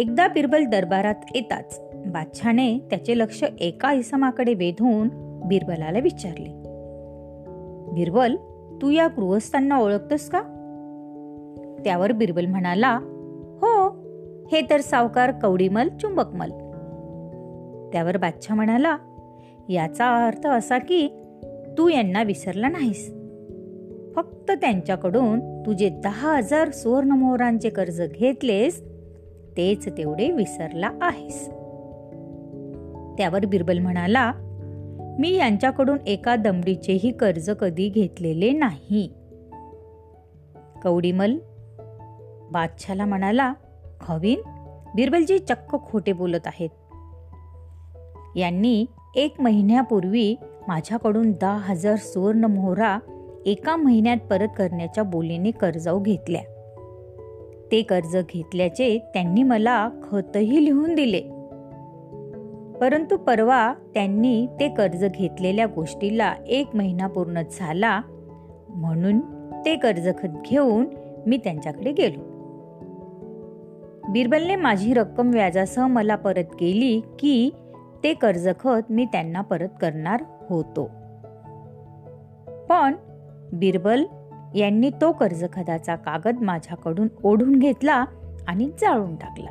एकदा बिरबल दरबारात येताच बादशाने त्याचे लक्ष एका इसमाकडे वेधून बिरबलाला विचारले बिरबल तू या गृहस्थांना ओळखतोस का? त्यावर बिरबल म्हणाला हो हे तर सावकार कवडीमल चुंबकमल. त्यावर बादशाह म्हणाला याचा अर्थ असा की तू यांना विसरला नाहीस. फक्त त्यांच्याकडून तुझे दहा हजार सुवर्ण मोहरांचे कर्ज घेतलेस तेच तेवढे विसरला आहेस. त्यावर बिरबल म्हणाला मी यांच्याकडून एका दमडीचेही कर्ज कधी घेतलेले नाही. कवडीमल बादशाला म्हणाला खवीन बिरबलजी चक्क खोटे बोलत आहेत. यांनी एक महिन्यापूर्वी माझ्याकडून दहा हजार सुवर्ण मोहरा एका महिन्यात परत करण्याच्या बोलीने कर्जाऊ घेतल्या. ते कर्ज घेतल्याचे त्यांनी मला खतही लिहून दिले. परंतु परवा त्यांनी ते कर्ज घेतलेल्या गोष्टीला एक महिना पूर्ण झाला म्हणून ते कर्ज खत घेऊन मी त्यांच्याकडे गेलो. बिरबलने माझी रक्कम व्याजासह मला परत केली की ते कर्ज खत मी त्यांना परत करणार होतो. पण बिरबल यांनी तो कर्जखदाचा कागद माझ्याकडून ओढून घेतला आणि जाळून टाकला.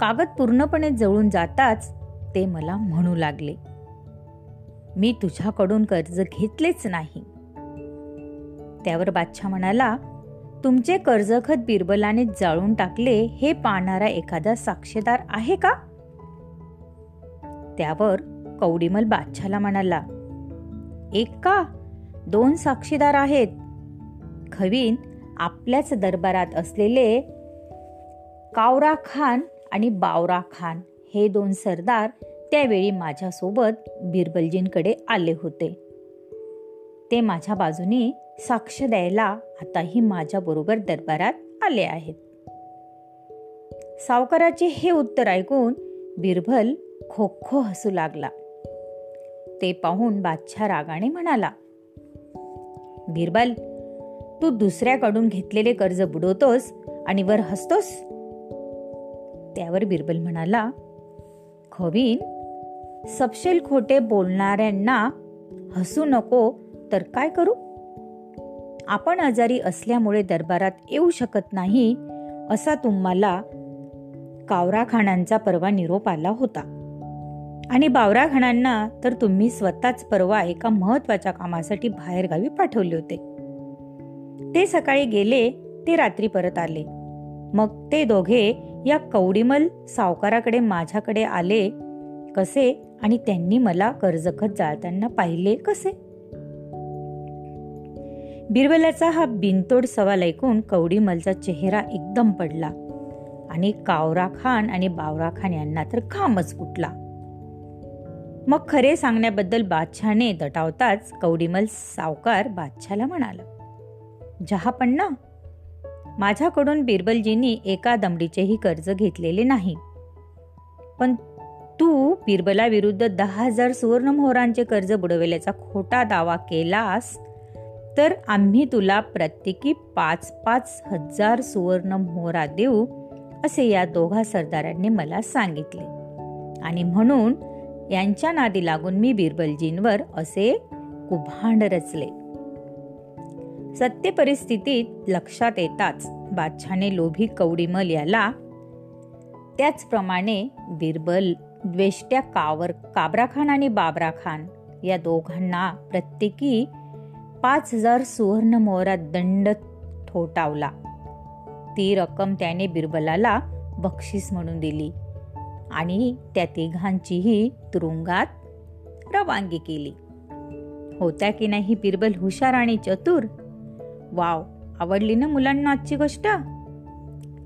कागद पूर्णपणे जळून जाताच ते मला म्हणू लागले मी तुझ्याकडून कर्ज घेतलेच नाही. त्यावर बादशाह म्हणाला तुमचे कर्जखत बिरबलाने जाळून टाकले हे पाहणारा एखादा साक्षीदार आहे का? त्यावर कवडीमल बादशाला म्हणाला एक का? दोन साक्षीदार आहेत. खवीन आपल्याच दरबारात असलेले कावरा खान आणि बावरा खान हे दोन सरदार त्यावेळी माझ्यासोबत बिरबलजींकडे आले होते. ते माझ्या बाजूनी साक्ष द्यायला आताही माझ्याबरोबर दरबारात आले आहेत. सावकाराचे हे उत्तर ऐकून बिरबल खो खो हसू लागला. ते पाहून बादशाह रागाने म्हणाला बिरबल तू दुसऱ्याकडून घेतलेले कर्ज बुडवतोस आणि वर हसतोस? त्यावर बिरबल म्हणाला खवीन सपशेल खोटे बोलणाऱ्यांना हसू नको तर काय करू? आपण आजारी असल्यामुळे दरबारात येऊ शकत नाही असा तुम्हाला कावराखानांचा परवा निरोप आला होता. आणि बावराखाणांना तर तुम्ही स्वतःच परवा एका महत्त्वाच्या कामासाठी बाहेरगावी पाठवले होते. ते सकाळी गेले ते रात्री परत आले. मग ते दोघे या कवडीमल सावकाराकडे माझ्याकडे आले. कसे? आणि त्यांनी मला कर्जखत जाळताना पाहिले कसे? बिरबलाचा हा बिनतोड सवाल ऐकून कवडीमलचा चेहरा एकदम पडला. आणि कावरा खान आणि बावरा खान यांना तर खामच फुटला. मग खरे सांगण्याबद्दल बादशहाने दटावताच कवडीमल सावकार बादशाला म्हणाला जहापण्णा माझ्याकडून बिरबलजींनी एका दमडीचेही कर्ज घेतलेले नाही. पण तू बिरबलाविरुद्ध दहा हजार सुवर्ण मोहरांचे कर्ज बुडविल्याचा खोटा दावा केलास तर आम्ही तुला प्रत्येकी पाच पाच हजार सुवर्णमोहरा देऊ असे या दोघा सरदारांनी मला सांगितले. आणि म्हणून यांच्या नादी लागून मी बिरबलजींवर असे कुभांड रचले. सत्य परिस्थितीत लक्षात येताच बादशाने लोभी कवडीमल याला त्याचप्रमाणे बिरबल द्वेष्ट्या कावर काबरा खान आणि बाबरा खान या दोघांना प्रत्येकी पाच हजार सुवर्ण मोहरात दंड ठोठावला. ती रक्कम त्याने बिरबलाला बक्षीस म्हणून दिली. आणि त्या तिघांचीही तुरुंगात रवानगी केली. होत्या की नाही बिरबल हुशार आणि चतुर? वाव आवडली ना मुलांना आजची गोष्ट?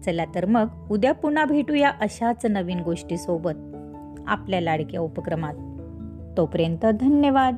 चला तर मग उद्या पुन्हा भेटूया अशाच नवीन गोष्टीसोबत आपल्या लाडक्या उपक्रमात. तोपर्यंत धन्यवाद.